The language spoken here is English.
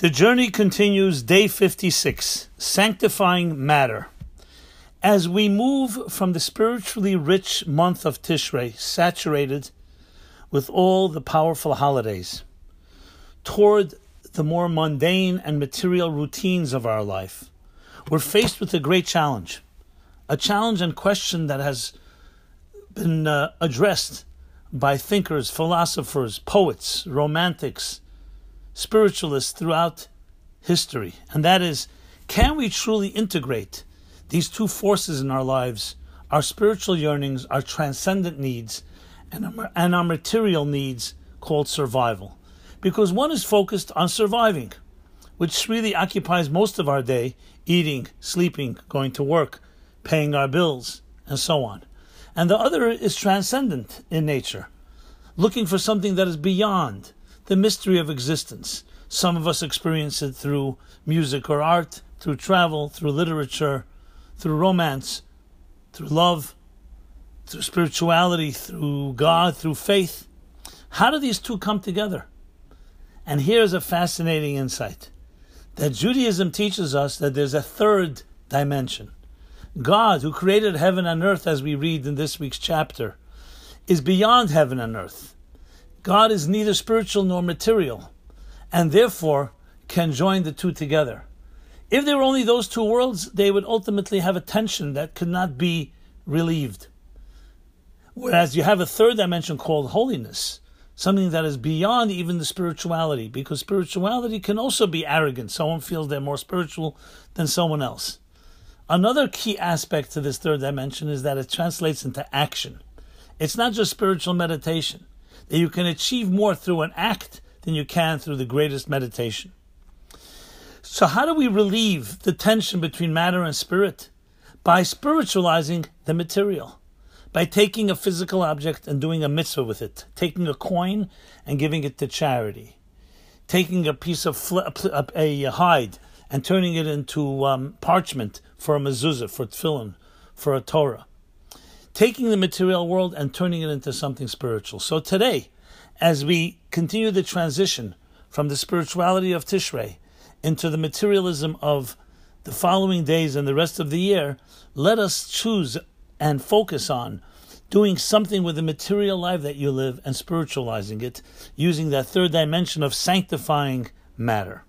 The journey continues day 56, sanctifying matter. As we move from the spiritually rich month of Tishrei, saturated with all the powerful holidays, toward the more mundane and material routines of our life, we're faced with a great challenge. A challenge and question that has been uh, addressed by thinkers, philosophers, poets, romantics, spiritualists throughout history. And that is can we truly integrate these two forces in our lives, our spiritual yearnings, our transcendent needs, and our, and our material needs called survival? Because one is focused on surviving, which really occupies most of our day eating, sleeping, going to work, paying our bills, and so on. And the other is transcendent in nature, looking for something that is beyond the mystery of existence. Some of us experience it through music or art, through travel, through literature, through romance, through love, through spirituality, through God, through faith. How do these two come together? And here's a fascinating insight that Judaism teaches us that there's a third dimension. God, who created heaven and earth, as we read in this week's chapter, is beyond heaven and earth. God is neither spiritual nor material, and therefore can join the two together. If there were only those two worlds, they would ultimately have a tension that could not be relieved. Whereas you have a third dimension called holiness, something that is beyond even the spirituality, because spirituality can also be arrogant. Someone feels they're more spiritual than someone else. Another key aspect to this third dimension is that it translates into action. It's not just spiritual meditation, that you can achieve more through an act than you can through the greatest meditation. So, how do we relieve the tension between matter and spirit? By spiritualizing the material, by taking a physical object and doing a mitzvah with it, taking a coin and giving it to charity, taking a piece of fl- a hide and turning it into um, parchment for a mezuzah, for tefillin, for a Torah. Taking the material world and turning it into something spiritual. So today, as we continue the transition from the spirituality of Tishrei into the materialism of the following days and the rest of the year, let us choose and focus on doing something with the material life that you live and spiritualizing it using that third dimension of sanctifying matter.